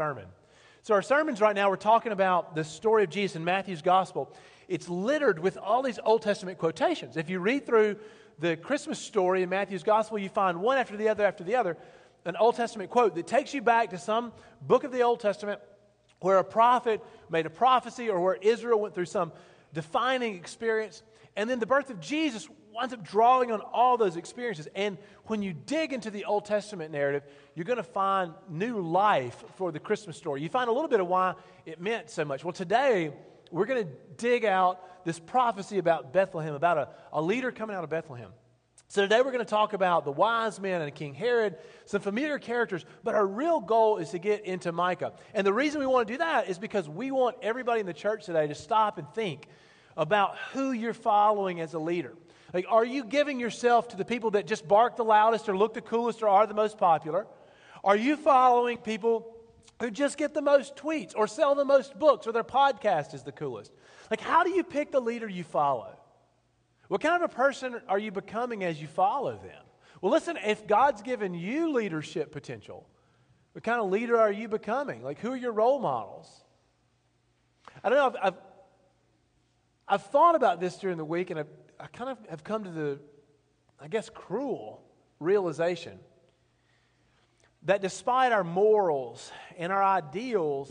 sermon. So, our sermons right now, we're talking about the story of Jesus in Matthew's gospel. It's littered with all these Old Testament quotations. If you read through the Christmas story in Matthew's gospel, you find one after the other after the other, an Old Testament quote that takes you back to some book of the Old Testament where a prophet made a prophecy or where Israel went through some defining experience. And then the birth of Jesus winds up drawing on all those experiences. And when you dig into the Old Testament narrative, you're going to find new life for the Christmas story. You find a little bit of why it meant so much. Well, today, we're going to dig out this prophecy about Bethlehem, about a, a leader coming out of Bethlehem. So today we're going to talk about the wise men and King Herod, some familiar characters, but our real goal is to get into Micah. And the reason we want to do that is because we want everybody in the church today to stop and think about who you're following as a leader. Like, are you giving yourself to the people that just bark the loudest or look the coolest or are the most popular? Are you following people who just get the most tweets or sell the most books or their podcast is the coolest? Like, how do you pick the leader you follow? What kind of a person are you becoming as you follow them? Well, listen, if God's given you leadership potential, what kind of leader are you becoming? Like, who are your role models? I don't know, I've, I've, I've thought about this during the week, and I've, I kind of have come to the, I guess, cruel realization that despite our morals and our ideals,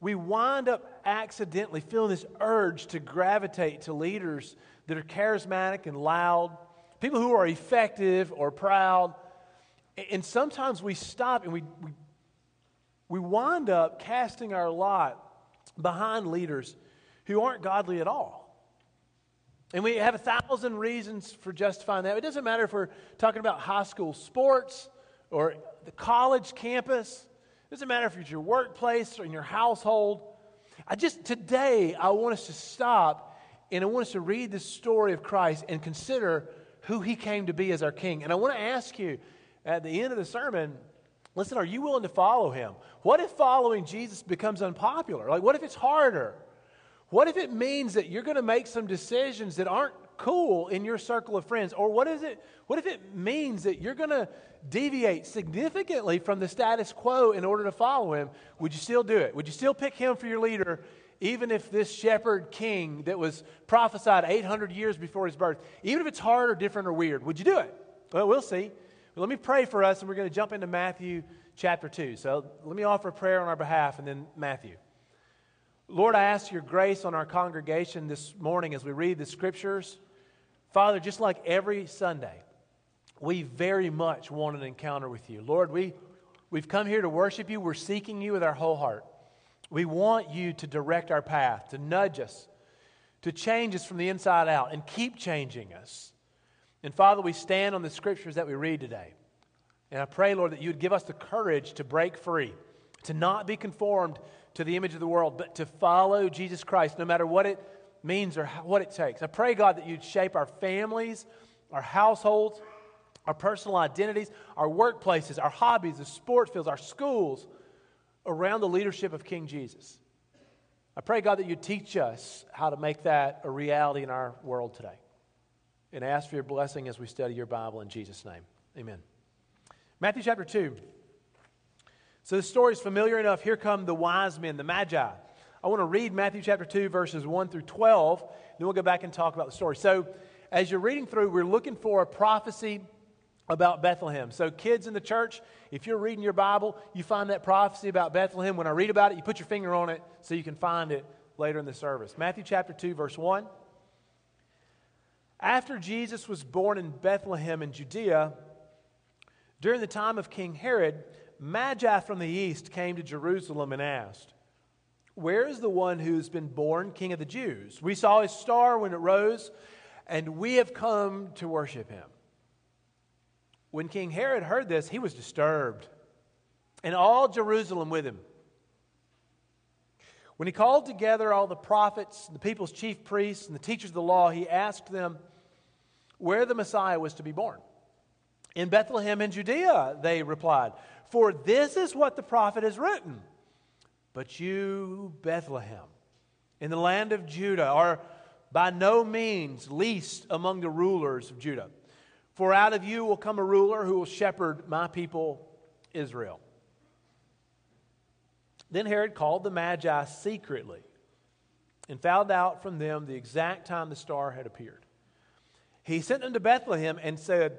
we wind up accidentally feeling this urge to gravitate to leaders that are charismatic and loud, people who are effective or proud. And sometimes we stop and we, we, we wind up casting our lot behind leaders who aren't godly at all. And we have a thousand reasons for justifying that. It doesn't matter if we're talking about high school sports or the college campus. It doesn't matter if it's your workplace or in your household. I just, today, I want us to stop and I want us to read the story of Christ and consider who he came to be as our king. And I want to ask you at the end of the sermon listen, are you willing to follow him? What if following Jesus becomes unpopular? Like, what if it's harder? What if it means that you're going to make some decisions that aren't cool in your circle of friends? Or what is it what if it means that you're going to deviate significantly from the status quo in order to follow him? Would you still do it? Would you still pick him for your leader even if this shepherd king that was prophesied 800 years before his birth, even if it's hard or different or weird, would you do it? Well, we'll see. But let me pray for us, and we're going to jump into Matthew chapter 2. So let me offer a prayer on our behalf, and then Matthew. Lord, I ask your grace on our congregation this morning as we read the scriptures. Father, just like every Sunday, we very much want an encounter with you. Lord, we, we've come here to worship you. We're seeking you with our whole heart. We want you to direct our path, to nudge us, to change us from the inside out, and keep changing us. And Father, we stand on the scriptures that we read today. And I pray, Lord, that you would give us the courage to break free, to not be conformed to the image of the world, but to follow Jesus Christ, no matter what it means or what it takes. I pray, God, that you'd shape our families, our households, our personal identities, our workplaces, our hobbies, the sports fields, our schools around the leadership of King Jesus. I pray, God, that you teach us how to make that a reality in our world today. And I ask for your blessing as we study your Bible in Jesus' name. Amen. Matthew chapter 2. So the story is familiar enough. Here come the wise men, the Magi. I want to read Matthew chapter 2, verses 1 through 12, then we'll go back and talk about the story. So, as you're reading through, we're looking for a prophecy about Bethlehem. So, kids in the church, if you're reading your Bible, you find that prophecy about Bethlehem. When I read about it, you put your finger on it so you can find it later in the service. Matthew chapter 2, verse 1. After Jesus was born in Bethlehem in Judea, during the time of King Herod, Magi from the east came to Jerusalem and asked, Where is the one who's been born King of the Jews? We saw his star when it rose, and we have come to worship him. When King Herod heard this, he was disturbed, and all Jerusalem with him. When he called together all the prophets, the people's chief priests, and the teachers of the law, he asked them where the Messiah was to be born. In Bethlehem in Judea, they replied, for this is what the prophet has written. But you, Bethlehem, in the land of Judah, are by no means least among the rulers of Judah. For out of you will come a ruler who will shepherd my people Israel. Then Herod called the Magi secretly and found out from them the exact time the star had appeared. He sent them to Bethlehem and said,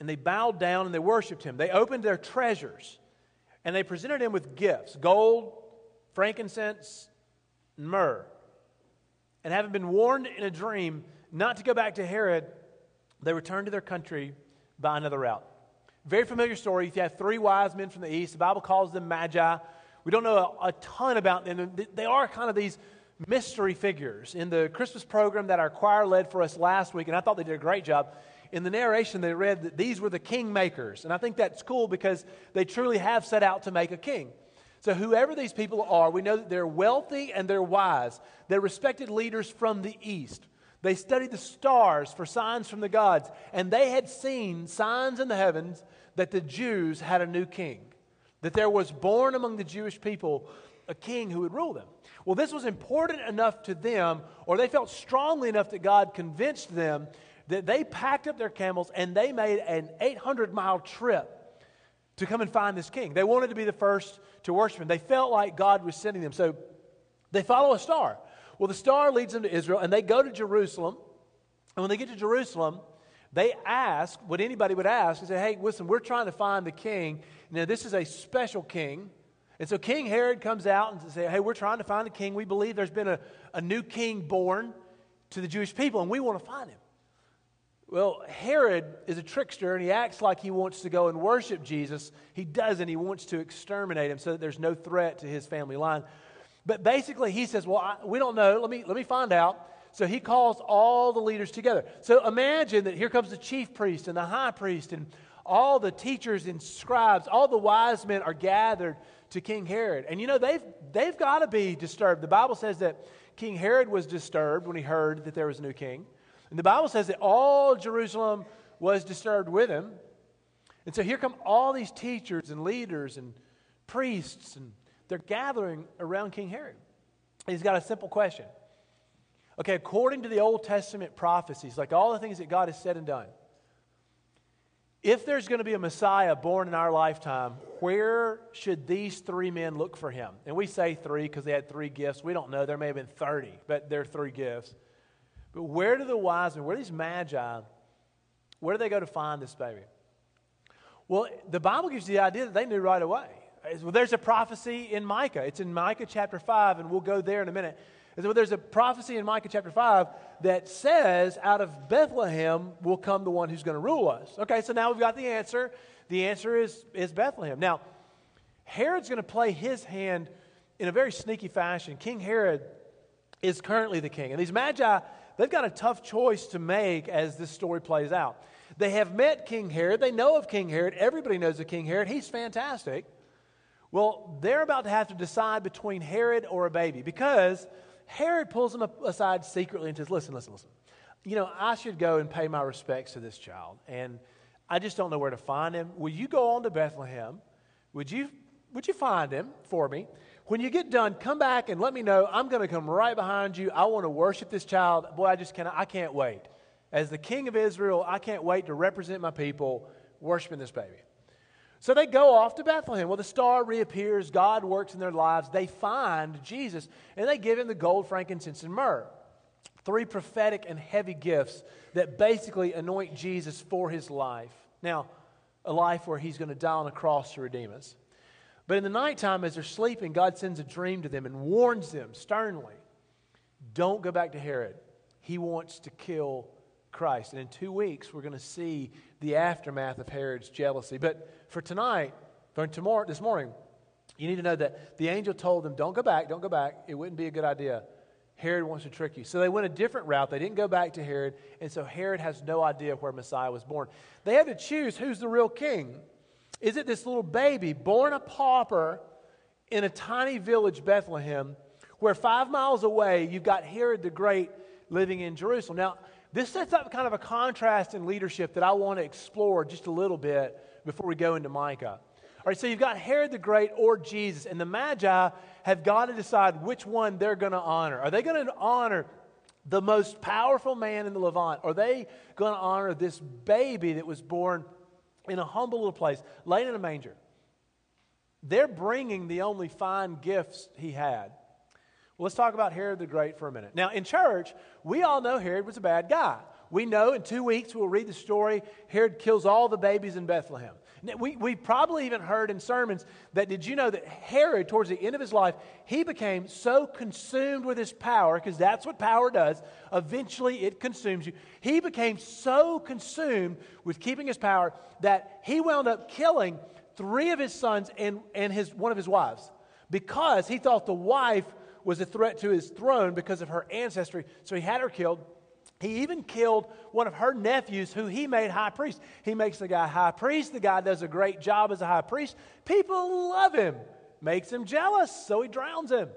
and they bowed down and they worshiped him. They opened their treasures, and they presented him with gifts gold, frankincense, and myrrh. And having been warned in a dream not to go back to Herod, they returned to their country by another route. Very familiar story. If You have three wise men from the east. The Bible calls them magi. We don't know a, a ton about them. They are kind of these mystery figures. In the Christmas program that our choir led for us last week, and I thought they did a great job, in the narration they read that these were the king makers. And I think that's cool because they truly have set out to make a king. So, whoever these people are, we know that they're wealthy and they're wise. They're respected leaders from the east. They studied the stars for signs from the gods, and they had seen signs in the heavens that the Jews had a new king, that there was born among the Jewish people a king who would rule them. Well, this was important enough to them, or they felt strongly enough that God convinced them that they packed up their camels and they made an 800 mile trip to come and find this king. They wanted to be the first to worship him. They felt like God was sending them. So they follow a star. Well, the star leads them to Israel and they go to Jerusalem. And when they get to Jerusalem, they ask what anybody would ask and say, hey, listen, we're trying to find the king. Now, this is a special king. And so King Herod comes out and says, hey, we're trying to find a king. We believe there's been a, a new king born to the Jewish people, and we want to find him. Well, Herod is a trickster, and he acts like he wants to go and worship Jesus. He doesn't. He wants to exterminate him so that there's no threat to his family line. But basically, he says, well, I, we don't know. Let me, let me find out. So he calls all the leaders together. So imagine that here comes the chief priest and the high priest and all the teachers and scribes, all the wise men are gathered to King Herod. And you know, they've, they've got to be disturbed. The Bible says that King Herod was disturbed when he heard that there was a new king. And the Bible says that all Jerusalem was disturbed with him. And so here come all these teachers and leaders and priests, and they're gathering around King Herod. He's got a simple question Okay, according to the Old Testament prophecies, like all the things that God has said and done, if there's going to be a Messiah born in our lifetime, where should these three men look for him? And we say three because they had three gifts. We don't know. There may have been 30, but there are three gifts. But where do the wise men, where do these magi, where do they go to find this baby? Well, the Bible gives you the idea that they knew right away. Well, there's a prophecy in Micah. It's in Micah chapter 5, and we'll go there in a minute. So there's a prophecy in Micah chapter 5 that says, out of Bethlehem will come the one who's going to rule us. Okay, so now we've got the answer. The answer is, is Bethlehem. Now, Herod's going to play his hand in a very sneaky fashion. King Herod is currently the king. And these magi, they've got a tough choice to make as this story plays out. They have met King Herod. They know of King Herod. Everybody knows of King Herod. He's fantastic. Well, they're about to have to decide between Herod or a baby because Herod pulls them aside secretly and says, Listen, listen, listen. You know, I should go and pay my respects to this child, and I just don't know where to find him. Will you go on to Bethlehem? Would you, would you find him for me? When you get done, come back and let me know. I'm going to come right behind you. I want to worship this child. Boy, I just can't, I can't wait. As the king of Israel, I can't wait to represent my people worshiping this baby. So they go off to Bethlehem. Well, the star reappears, God works in their lives. They find Jesus, and they give him the gold, frankincense, and myrrh. Three prophetic and heavy gifts that basically anoint Jesus for his life. Now, a life where he's going to die on a cross to redeem us. But in the nighttime, as they're sleeping, God sends a dream to them and warns them sternly don't go back to Herod. He wants to kill Christ. And in two weeks, we're going to see the aftermath of Herod's jealousy. But for tonight, for tomorrow, this morning, you need to know that the angel told them, Don't go back, don't go back. It wouldn't be a good idea. Herod wants to trick you. So they went a different route. They didn't go back to Herod. And so Herod has no idea where Messiah was born. They had to choose who's the real king. Is it this little baby born a pauper in a tiny village, Bethlehem, where five miles away you've got Herod the Great living in Jerusalem. Now, this sets up kind of a contrast in leadership that I want to explore just a little bit before we go into Micah. All right, so you've got Herod the Great or Jesus, and the Magi have got to decide which one they're going to honor. Are they going to honor the most powerful man in the Levant? Are they going to honor this baby that was born in a humble little place, laid in a manger? They're bringing the only fine gifts he had. Well, let's talk about Herod the Great for a minute. Now, in church, we all know Herod was a bad guy. We know in two weeks we'll read the story Herod kills all the babies in Bethlehem. We, we probably even heard in sermons that did you know that Herod, towards the end of his life, he became so consumed with his power, because that's what power does. Eventually, it consumes you. He became so consumed with keeping his power that he wound up killing three of his sons and, and his, one of his wives because he thought the wife was a threat to his throne because of her ancestry. So he had her killed. He even killed one of her nephews who he made high priest. He makes the guy high priest. The guy does a great job as a high priest. People love him, makes him jealous, so he drowns him.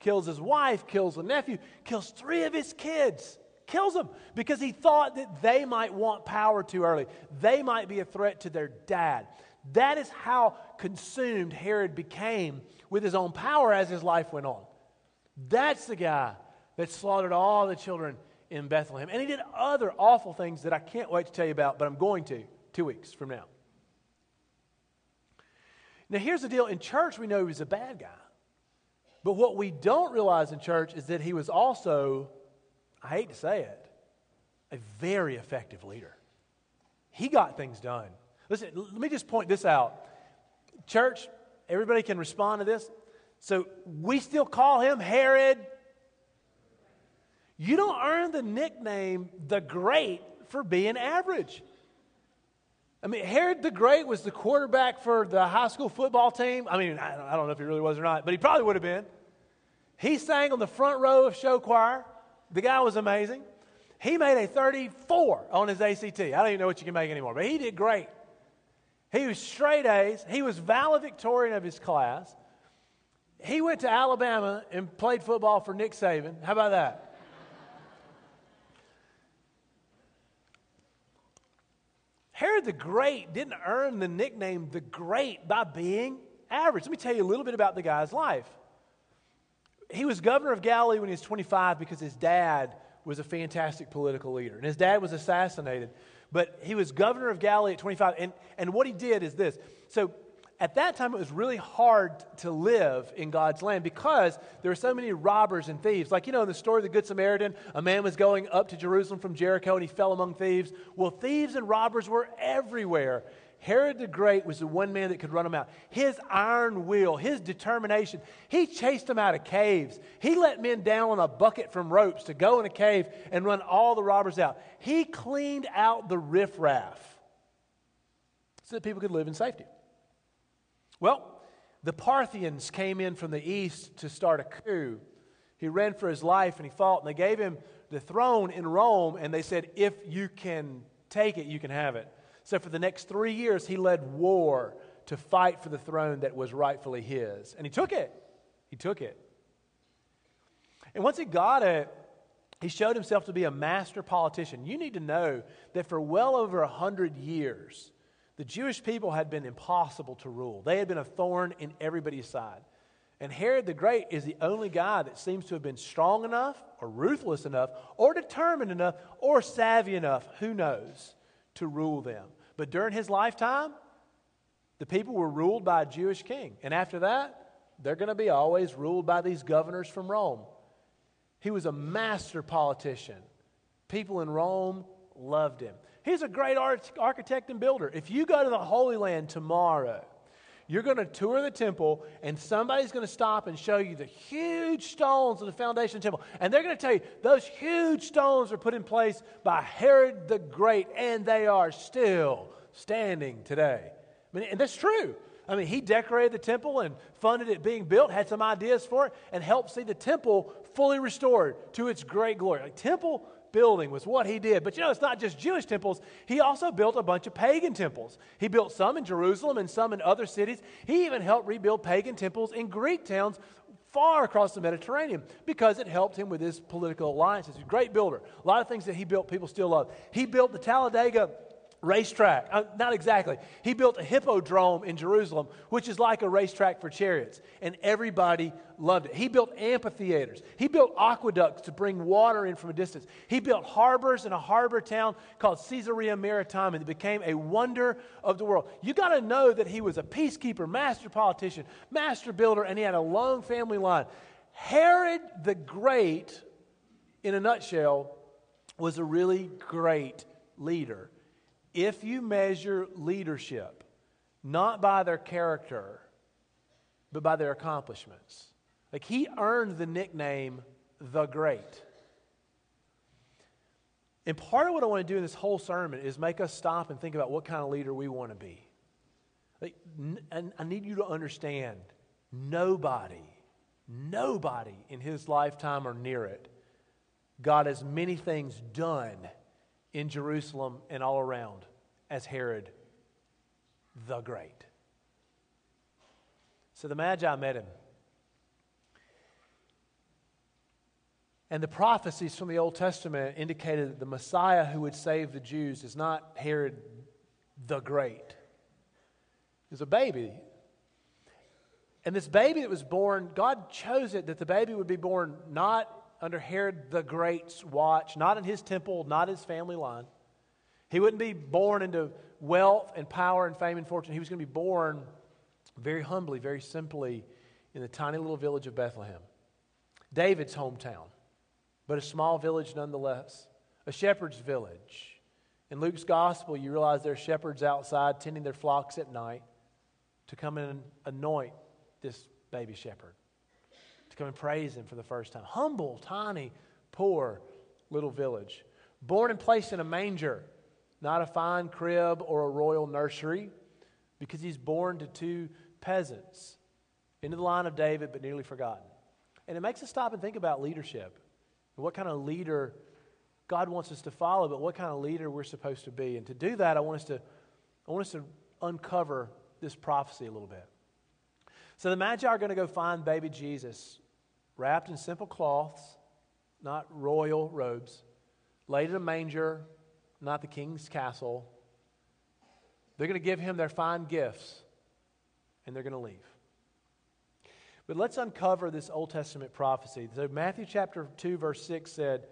Kills his wife, kills the nephew, kills three of his kids. Kills them because he thought that they might want power too early. They might be a threat to their dad. That is how consumed Herod became with his own power as his life went on. That's the guy that slaughtered all the children in Bethlehem. And he did other awful things that I can't wait to tell you about, but I'm going to two weeks from now. Now, here's the deal in church, we know he was a bad guy. But what we don't realize in church is that he was also, I hate to say it, a very effective leader. He got things done. Listen, let me just point this out. Church, everybody can respond to this. So we still call him Herod you don't earn the nickname the Great for being average. I mean, Herod the Great was the quarterback for the high school football team. I mean, I don't know if he really was or not, but he probably would have been. He sang on the front row of show choir. The guy was amazing. He made a 34 on his ACT. I don't even know what you can make anymore, but he did great. He was straight A's. He was valedictorian of his class. He went to Alabama and played football for Nick Saban. How about that? Herod the Great didn't earn the nickname the Great by being average. Let me tell you a little bit about the guy's life. He was governor of Galilee when he was 25 because his dad was a fantastic political leader. And his dad was assassinated. But he was governor of Galilee at 25. And, and what he did is this. So at that time, it was really hard to live in God's land because there were so many robbers and thieves. Like, you know, in the story of the Good Samaritan, a man was going up to Jerusalem from Jericho and he fell among thieves. Well, thieves and robbers were everywhere. Herod the Great was the one man that could run them out. His iron will, his determination, he chased them out of caves. He let men down on a bucket from ropes to go in a cave and run all the robbers out. He cleaned out the riffraff so that people could live in safety. Well, the Parthians came in from the east to start a coup. He ran for his life and he fought, and they gave him the throne in Rome, and they said, If you can take it, you can have it. So for the next three years, he led war to fight for the throne that was rightfully his. And he took it. He took it. And once he got it, he showed himself to be a master politician. You need to know that for well over a hundred years, the Jewish people had been impossible to rule. They had been a thorn in everybody's side. And Herod the Great is the only guy that seems to have been strong enough, or ruthless enough, or determined enough, or savvy enough, who knows, to rule them. But during his lifetime, the people were ruled by a Jewish king. And after that, they're going to be always ruled by these governors from Rome. He was a master politician. People in Rome loved him. He's a great architect and builder. If you go to the Holy Land tomorrow, you're going to tour the temple, and somebody's going to stop and show you the huge stones of the foundation of the temple. And they're going to tell you those huge stones are put in place by Herod the Great, and they are still standing today. I mean, and that's true. I mean, he decorated the temple and funded it being built, had some ideas for it, and helped see the temple fully restored to its great glory. Like, temple building was what he did. But you know, it's not just Jewish temples. He also built a bunch of pagan temples. He built some in Jerusalem and some in other cities. He even helped rebuild pagan temples in Greek towns far across the Mediterranean because it helped him with his political alliances. He's a great builder. A lot of things that he built, people still love. He built the Talladega racetrack. Uh, not exactly. He built a hippodrome in Jerusalem, which is like a racetrack for chariots, and everybody loved it. He built amphitheaters. He built aqueducts to bring water in from a distance. He built harbors in a harbor town called Caesarea Maritima, it became a wonder of the world. You got to know that he was a peacekeeper, master politician, master builder, and he had a long family line. Herod the Great, in a nutshell, was a really great leader if you measure leadership not by their character, but by their accomplishments, like he earned the nickname the Great. And part of what I want to do in this whole sermon is make us stop and think about what kind of leader we want to be. Like, and I need you to understand nobody, nobody in his lifetime or near it got as many things done in Jerusalem and all around as Herod the Great. So the Magi met him. And the prophecies from the Old Testament indicated that the Messiah who would save the Jews is not Herod the Great. Was a baby. And this baby that was born, God chose it that the baby would be born not under Herod the Great's watch, not in his temple, not his family line. He wouldn't be born into wealth and power and fame and fortune. He was going to be born very humbly, very simply in the tiny little village of Bethlehem. David's hometown, but a small village nonetheless, a shepherd's village. In Luke's gospel, you realize there are shepherds outside tending their flocks at night to come and anoint this baby shepherd, come and praise him for the first time. Humble, tiny, poor little village. Born and placed in a manger not a fine crib or a royal nursery, because he's born to two peasants into the line of David, but nearly forgotten. And it makes us stop and think about leadership and what kind of leader God wants us to follow, but what kind of leader we're supposed to be. And to do that, I want us to, I want us to uncover this prophecy a little bit. So the Magi are going to go find baby Jesus, wrapped in simple cloths, not royal robes, laid in a manger, not the king's castle. They're going to give him their fine gifts and they're going to leave. But let's uncover this Old Testament prophecy. So, Matthew chapter 2, verse 6 said,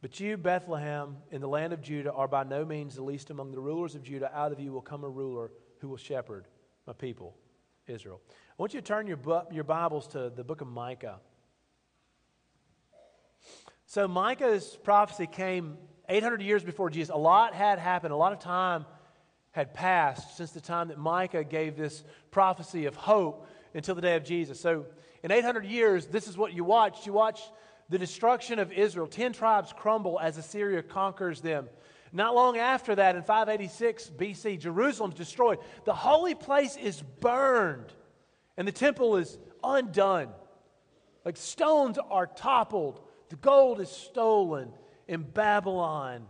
But you, Bethlehem, in the land of Judah, are by no means the least among the rulers of Judah. Out of you will come a ruler who will shepherd my people, Israel. I want you to turn your, your Bibles to the book of Micah. So, Micah's prophecy came 800 years before Jesus, a lot had happened. A lot of time had passed since the time that Micah gave this prophecy of hope until the day of Jesus. So, in 800 years, this is what you watched. You watched the destruction of Israel. Ten tribes crumble as Assyria conquers them. Not long after that, in 586 BC, Jerusalem's destroyed. The holy place is burned, and the temple is undone. Like stones are toppled, the gold is stolen, in Babylon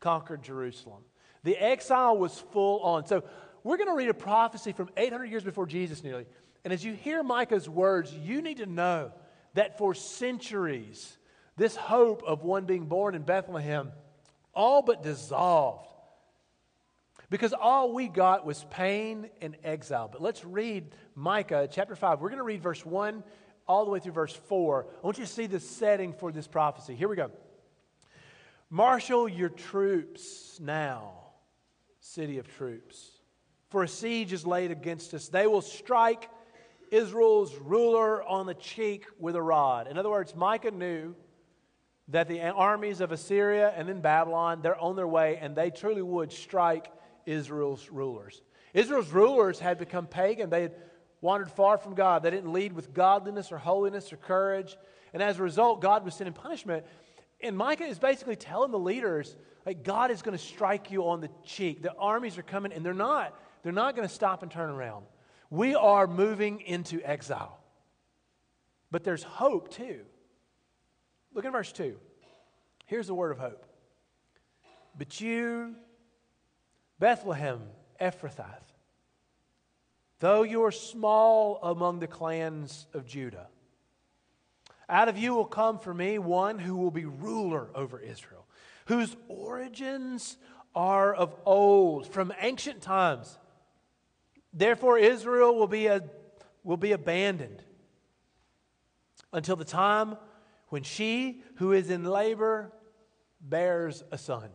conquered Jerusalem. The exile was full on. So we're going to read a prophecy from 800 years before Jesus nearly. And as you hear Micah's words, you need to know that for centuries, this hope of one being born in Bethlehem all but dissolved. Because all we got was pain and exile. But let's read Micah chapter 5. We're going to read verse 1 all the way through verse 4. I want you to see the setting for this prophecy. Here we go. Marshal your troops now, city of troops, for a siege is laid against us. They will strike Israel's ruler on the cheek with a rod. In other words, Micah knew that the armies of Assyria and then Babylon, they're on their way, and they truly would strike Israel's rulers. Israel's rulers had become pagan. They had wandered far from God. They didn't lead with godliness or holiness or courage. And as a result, God was sending punishment. And Micah is basically telling the leaders, like, God is going to strike you on the cheek. The armies are coming, and they're not. They're not going to stop and turn around. We are moving into exile. But there's hope, too. Look at verse 2. Here's the word of hope. But you, Bethlehem, Ephrathah, though you are small among the clans of Judah, out of you will come for me one who will be ruler over Israel, whose origins are of old, from ancient times. Therefore, Israel will be, a, will be abandoned until the time when she who is in labor bears a son.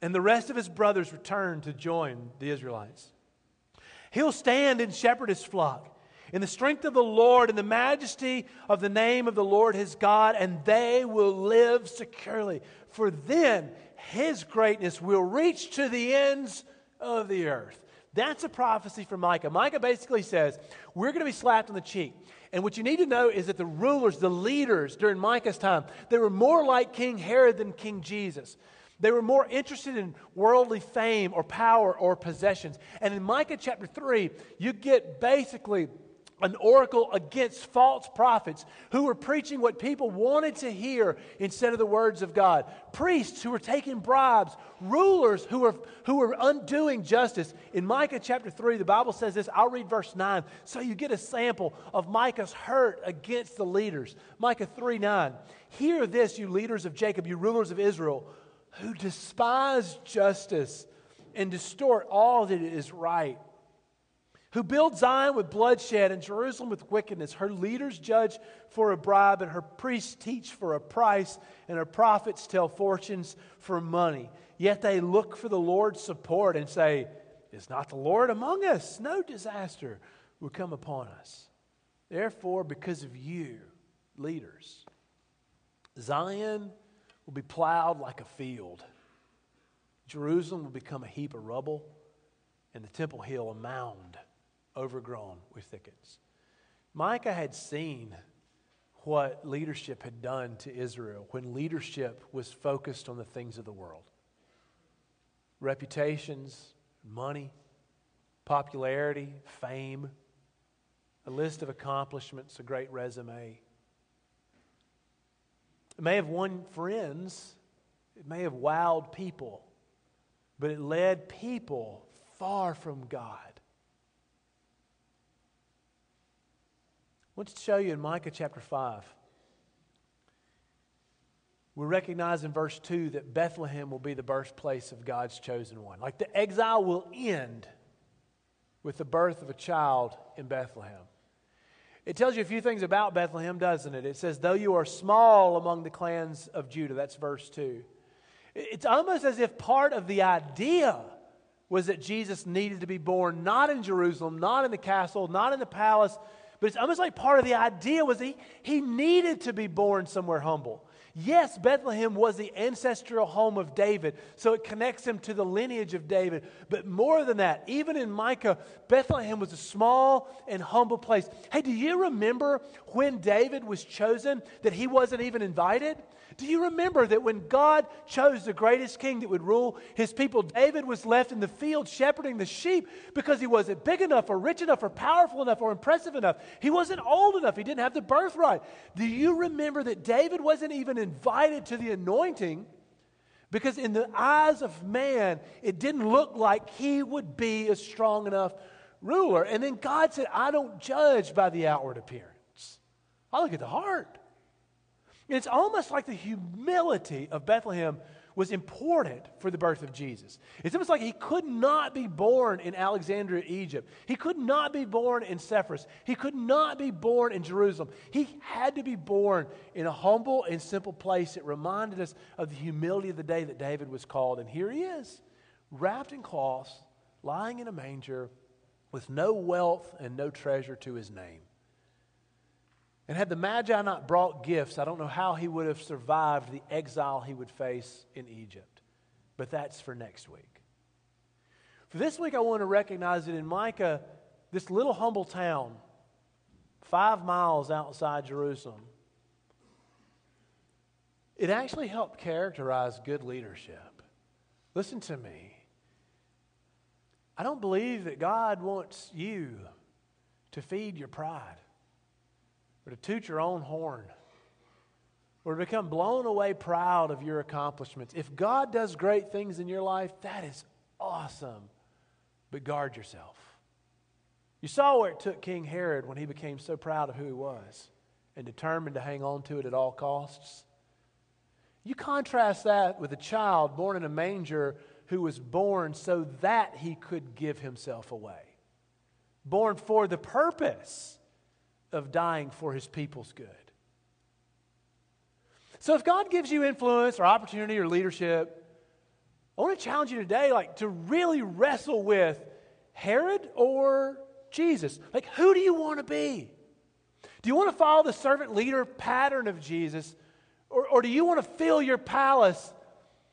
And the rest of his brothers return to join the Israelites. He'll stand and shepherd his flock in the strength of the Lord, and the majesty of the name of the Lord his God, and they will live securely. For then his greatness will reach to the ends of the earth. That's a prophecy from Micah. Micah basically says, We're going to be slapped on the cheek. And what you need to know is that the rulers, the leaders during Micah's time, they were more like King Herod than King Jesus. They were more interested in worldly fame or power or possessions. And in Micah chapter 3, you get basically an oracle against false prophets who were preaching what people wanted to hear instead of the words of God. Priests who were taking bribes, rulers who were, who were undoing justice. In Micah chapter 3, the Bible says this. I'll read verse 9 so you get a sample of Micah's hurt against the leaders. Micah 3 9. Hear this, you leaders of Jacob, you rulers of Israel, who despise justice and distort all that is right who build Zion with bloodshed and Jerusalem with wickedness. Her leaders judge for a bribe, and her priests teach for a price, and her prophets tell fortunes for money. Yet they look for the Lord's support and say, Is not the Lord among us? No disaster will come upon us. Therefore, because of you, leaders, Zion will be plowed like a field, Jerusalem will become a heap of rubble, and the Temple Hill a mound overgrown with thickets. Micah had seen what leadership had done to Israel when leadership was focused on the things of the world reputations, money, popularity, fame, a list of accomplishments, a great resume. It may have won friends, it may have wowed people, but it led people far from God. I want to show you in Micah chapter 5. We recognize in verse 2 that Bethlehem will be the birthplace of God's chosen one. Like the exile will end with the birth of a child in Bethlehem. It tells you a few things about Bethlehem, doesn't it? It says, though you are small among the clans of Judah. That's verse 2. It's almost as if part of the idea was that Jesus needed to be born not in Jerusalem, not in the castle, not in the palace, but it's almost like part of the idea was he, he needed to be born somewhere humble. Yes, Bethlehem was the ancestral home of David, so it connects him to the lineage of David. But more than that, even in Micah, Bethlehem was a small and humble place. Hey, do you remember when David was chosen that he wasn't even invited? Do you remember that when God chose the greatest king that would rule his people, David was left in the field shepherding the sheep because he wasn't big enough or rich enough or powerful enough or impressive enough? He wasn't old enough. He didn't have the birthright. Do you remember that David wasn't even invited to the anointing? Because in the eyes of man, it didn't look like he would be a strong enough ruler. And then God said, I don't judge by the outward appearance, I look at the heart. It's almost like the humility of Bethlehem was important for the birth of Jesus. It's almost like he could not be born in Alexandria, Egypt. He could not be born in Sepphoris. He could not be born in Jerusalem. He had to be born in a humble and simple place. It reminded us of the humility of the day that David was called. And here he is, wrapped in cloths, lying in a manger, with no wealth and no treasure to his name. And had the Magi not brought gifts, I don't know how he would have survived the exile he would face in Egypt. But that's for next week. For this week, I want to recognize that in Micah, this little humble town, five miles outside Jerusalem, it actually helped characterize good leadership. Listen to me. I don't believe that God wants you to feed your pride or to toot your own horn or to become blown away proud of your accomplishments. If God does great things in your life, that is awesome. But guard yourself. You saw where it took King Herod when he became so proud of who he was and determined to hang on to it at all costs. You contrast that with a child born in a manger who was born so that he could give himself away, born for the purpose of dying for his people's good. So if God gives you influence or opportunity or leadership, I want to challenge you today like to really wrestle with Herod or Jesus. Like who do you want to be? Do you want to follow the servant leader pattern of Jesus or, or do you want to fill your palace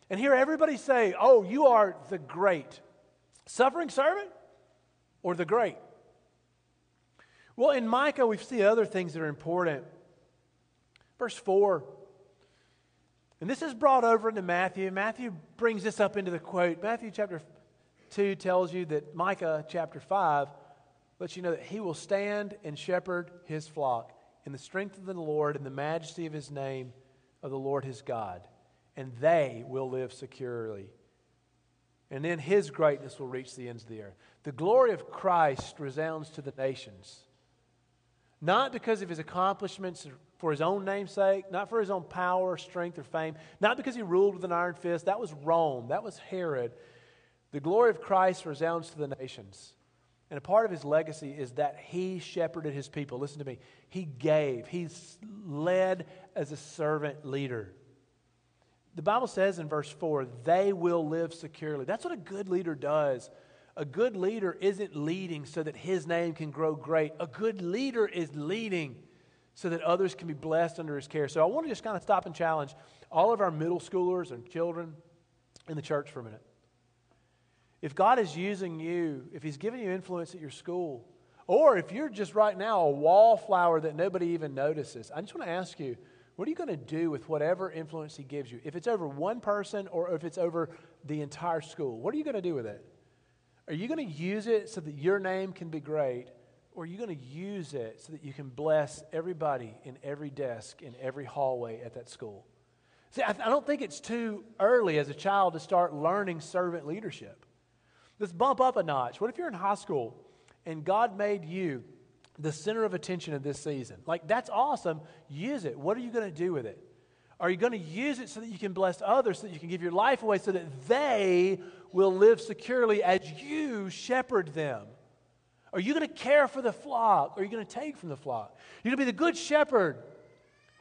and hear everybody say, "Oh, you are the great suffering servant or the great?" Well, in Micah we see other things that are important. Verse 4 and this is brought over into Matthew. Matthew brings this up into the quote. Matthew chapter 2 tells you that Micah chapter 5 lets you know that he will stand and shepherd his flock in the strength of the Lord and the majesty of his name of the Lord his God, and they will live securely. And then his greatness will reach the ends of the earth. The glory of Christ resounds to the nations, not because of his accomplishments for his own namesake, not for his own power, strength, or fame, not because he ruled with an iron fist. That was Rome, that was Herod. The glory of Christ resounds to the nations. And a part of his legacy is that he shepherded his people. Listen to me. He gave, he led as a servant leader. The Bible says in verse 4, they will live securely. That's what a good leader does. A good leader isn't leading so that his name can grow great. A good leader is leading so that others can be blessed under his care. So I want to just kind of stop and challenge all of our middle schoolers and children in the church for a minute. If God is using you, if he's giving you influence at your school, or if you're just right now a wallflower that nobody even notices, I just want to ask you, what are you going to do with whatever influence he gives you? If it's over one person or if it's over the entire school, what are you going to do with it? Are you going to use it so that your name can be great? or are you going to use it so that you can bless everybody in every desk, in every hallway at that school? See, I, I don't think it's too early as a child to start learning servant leadership. Let's bump up a notch. What if you're in high school and God made you the center of attention of this season? Like, that's awesome. Use it. What are you going to do with it? Are you going to use it so that you can bless others, so that you can give your life away, so that they will live securely as you shepherd them? Are you going to care for the flock? Or are you going to take from the flock? You're going to be the good shepherd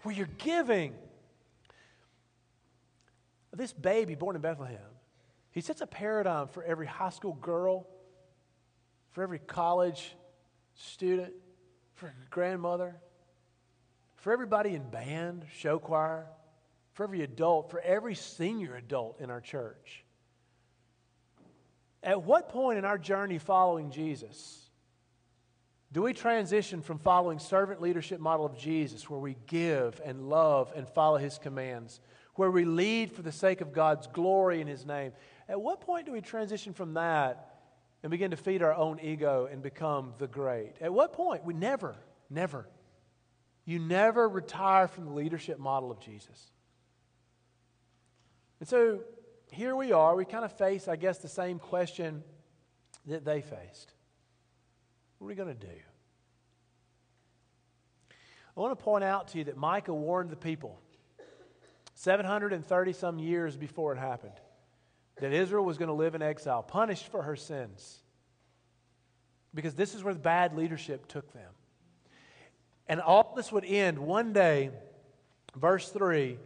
where you're giving. This baby born in Bethlehem, he sets a paradigm for every high school girl, for every college student, for grandmother, for everybody in band, show choir, for every adult, for every senior adult in our church. At what point in our journey following Jesus do we transition from following servant leadership model of Jesus where we give and love and follow his commands, where we lead for the sake of God's glory in his name? At what point do we transition from that and begin to feed our own ego and become the great? At what point? We never, never. You never retire from the leadership model of Jesus. And so here we are. We kind of face, I guess, the same question that they faced. What are we going to do? I want to point out to you that Micah warned the people 730 some years before it happened that Israel was going to live in exile, punished for her sins. Because this is where the bad leadership took them. And all this would end one day, verse 3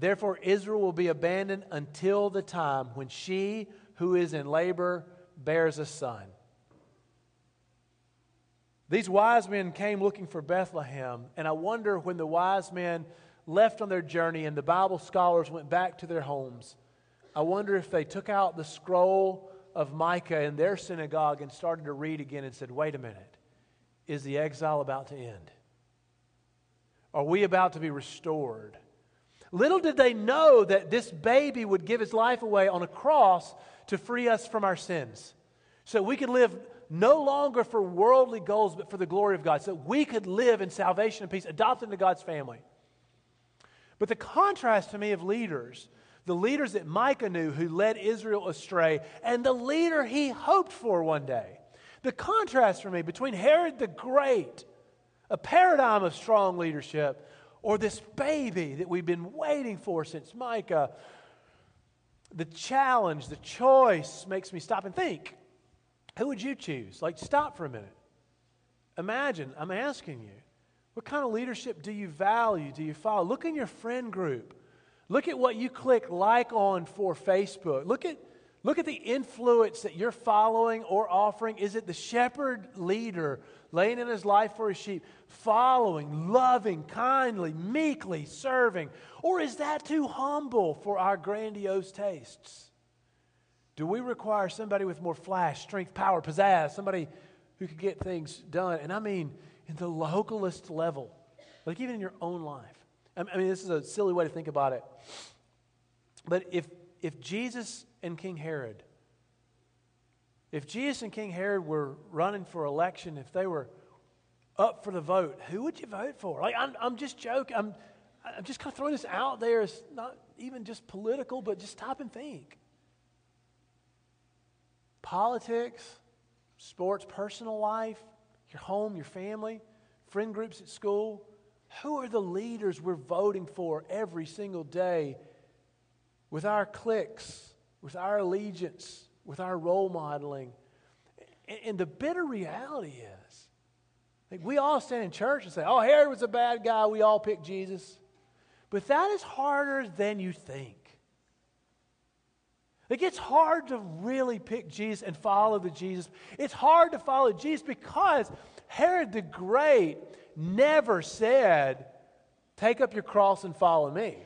Therefore, Israel will be abandoned until the time when she who is in labor bears a son. These wise men came looking for Bethlehem, and I wonder when the wise men left on their journey and the Bible scholars went back to their homes, I wonder if they took out the scroll of Micah in their synagogue and started to read again and said, Wait a minute, is the exile about to end? Are we about to be restored? Little did they know that this baby would give his life away on a cross to free us from our sins. So we could live no longer for worldly goals, but for the glory of God, so we could live in salvation and peace, adopted into God's family. But the contrast to me of leaders, the leaders that Micah knew who led Israel astray, and the leader he hoped for one day, the contrast for me between Herod the Great, a paradigm of strong leadership, or this baby that we've been waiting for since Micah, the challenge, the choice makes me stop and think. Who would you choose? Like, stop for a minute. Imagine, I'm asking you, what kind of leadership do you value? Do you follow? Look in your friend group. Look at what you click like on for Facebook. Look at, look at the influence that you're following or offering. Is it the shepherd leader laying in his life for his sheep, following, loving, kindly, meekly serving? Or is that too humble for our grandiose tastes? Do we require somebody with more flash, strength, power, pizzazz, somebody who could get things done? And I mean, in the localist level, like even in your own life. I mean, this is a silly way to think about it. But if, if Jesus and King Herod, if Jesus and King Herod were running for election, if they were up for the vote, who would you vote for? Like, I'm, I'm just joking. I'm, I'm just kind of throwing this out there. It's not even just political, but just stop and think. Politics, sports, personal life, your home, your family, friend groups at school. Who are the leaders we're voting for every single day with our cliques, with our allegiance, with our role modeling? And the bitter reality is, like we all stand in church and say, oh, Herod was a bad guy. We all pick Jesus. But that is harder than you think. It gets hard to really pick Jesus and follow the Jesus. It's hard to follow Jesus because Herod the Great never said, Take up your cross and follow me.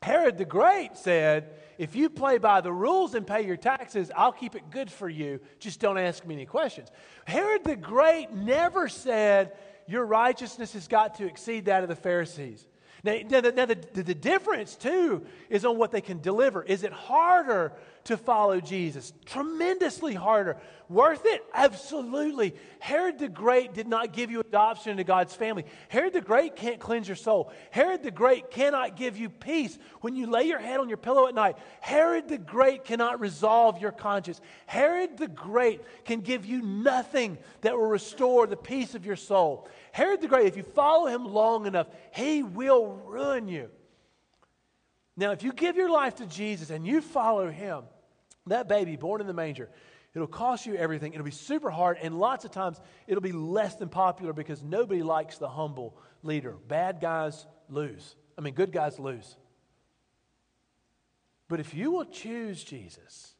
Herod the Great said, If you play by the rules and pay your taxes, I'll keep it good for you. Just don't ask me any questions. Herod the Great never said, Your righteousness has got to exceed that of the Pharisees. Now, now, the, now the, the difference, too, is on what they can deliver. Is it harder to follow Jesus? Tremendously harder. Worth it? Absolutely. Herod the Great did not give you adoption into God's family. Herod the Great can't cleanse your soul. Herod the Great cannot give you peace when you lay your head on your pillow at night. Herod the Great cannot resolve your conscience. Herod the Great can give you nothing that will restore the peace of your soul. Herod the Great, if you follow him long enough, he will ruin you. Now, if you give your life to Jesus and you follow him, that baby born in the manger, It'll cost you everything. It'll be super hard. And lots of times it'll be less than popular because nobody likes the humble leader. Bad guys lose. I mean, good guys lose. But if you will choose Jesus,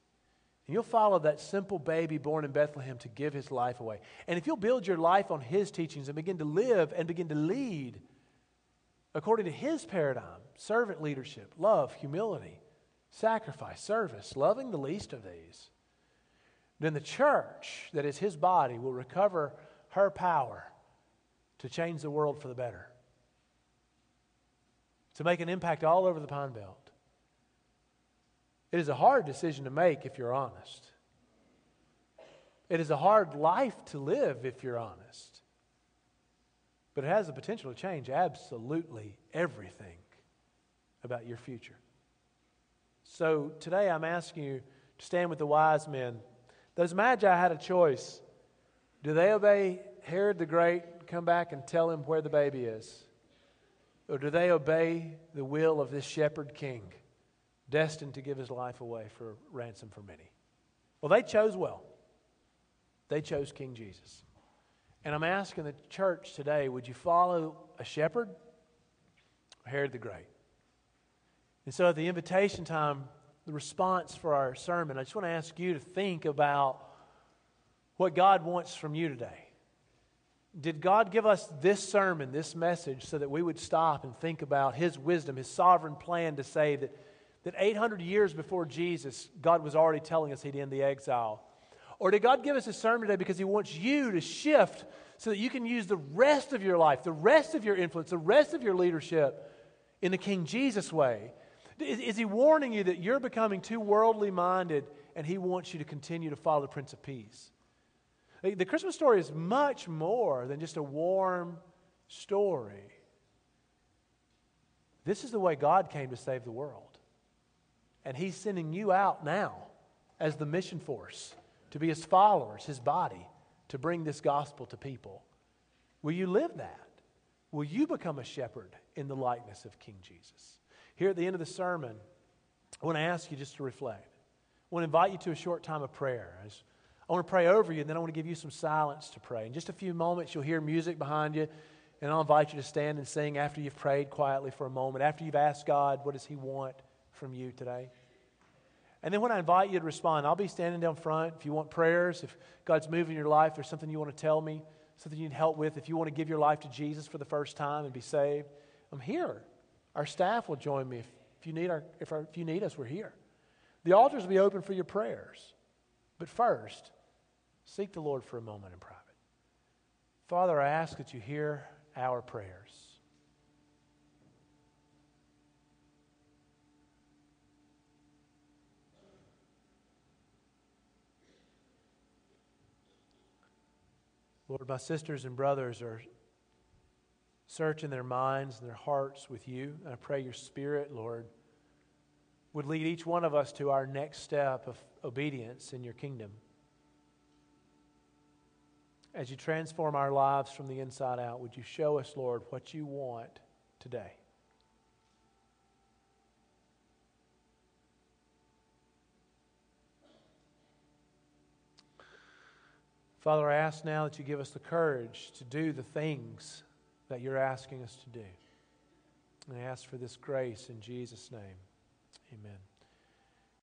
and you'll follow that simple baby born in Bethlehem to give his life away, and if you'll build your life on his teachings and begin to live and begin to lead according to his paradigm servant leadership, love, humility, sacrifice, service, loving the least of these then the church, that is his body, will recover her power to change the world for the better, to make an impact all over the Pine Belt. It is a hard decision to make if you're honest. It is a hard life to live if you're honest. But it has the potential to change absolutely everything about your future. So today I'm asking you to stand with the wise men those magi had a choice. Do they obey Herod the Great, come back and tell him where the baby is? Or do they obey the will of this shepherd king, destined to give his life away for ransom for many? Well, they chose well. They chose King Jesus. And I'm asking the church today would you follow a shepherd Herod the Great? And so at the invitation time, the response for our sermon, I just want to ask you to think about what God wants from you today. Did God give us this sermon, this message, so that we would stop and think about His wisdom, His sovereign plan to say that, that 800 years before Jesus, God was already telling us He'd end the exile? Or did God give us a sermon today because He wants you to shift so that you can use the rest of your life, the rest of your influence, the rest of your leadership in the King Jesus way? Is, is he warning you that you're becoming too worldly minded and he wants you to continue to follow the Prince of Peace? The Christmas story is much more than just a warm story. This is the way God came to save the world. And He's sending you out now as the mission force to be His followers, His body, to bring this gospel to people. Will you live that? Will you become a shepherd in the likeness of King Jesus? Here at the end of the sermon, I want to ask you just to reflect. I want to invite you to a short time of prayer. I want to pray over you, and then I want to give you some silence to pray. In just a few moments, you'll hear music behind you, and I'll invite you to stand and sing after you've prayed quietly for a moment, after you've asked God, what does He want from you today? And then when I invite you to respond, I'll be standing down front. If you want prayers, if God's moving your life, there's something you want to tell me, something you need help with, if you want to give your life to Jesus for the first time and be saved, I'm here. Our staff will join me. If, if you, need our, if, our, if you need us, we're here. The altars will be open for your prayers. But first, seek the Lord for a moment in private. Father, I ask that you hear our prayers. Lord, my sisters and brothers are searching their minds and their hearts with you. And I pray your Spirit, Lord, would lead each one of us to our next step of obedience in your kingdom. As you transform our lives from the inside out, would you show us, Lord, what you want today? Father, I ask now that you give us the courage to do the things that you're asking us to do. And I ask for this grace in Jesus' name. Amen.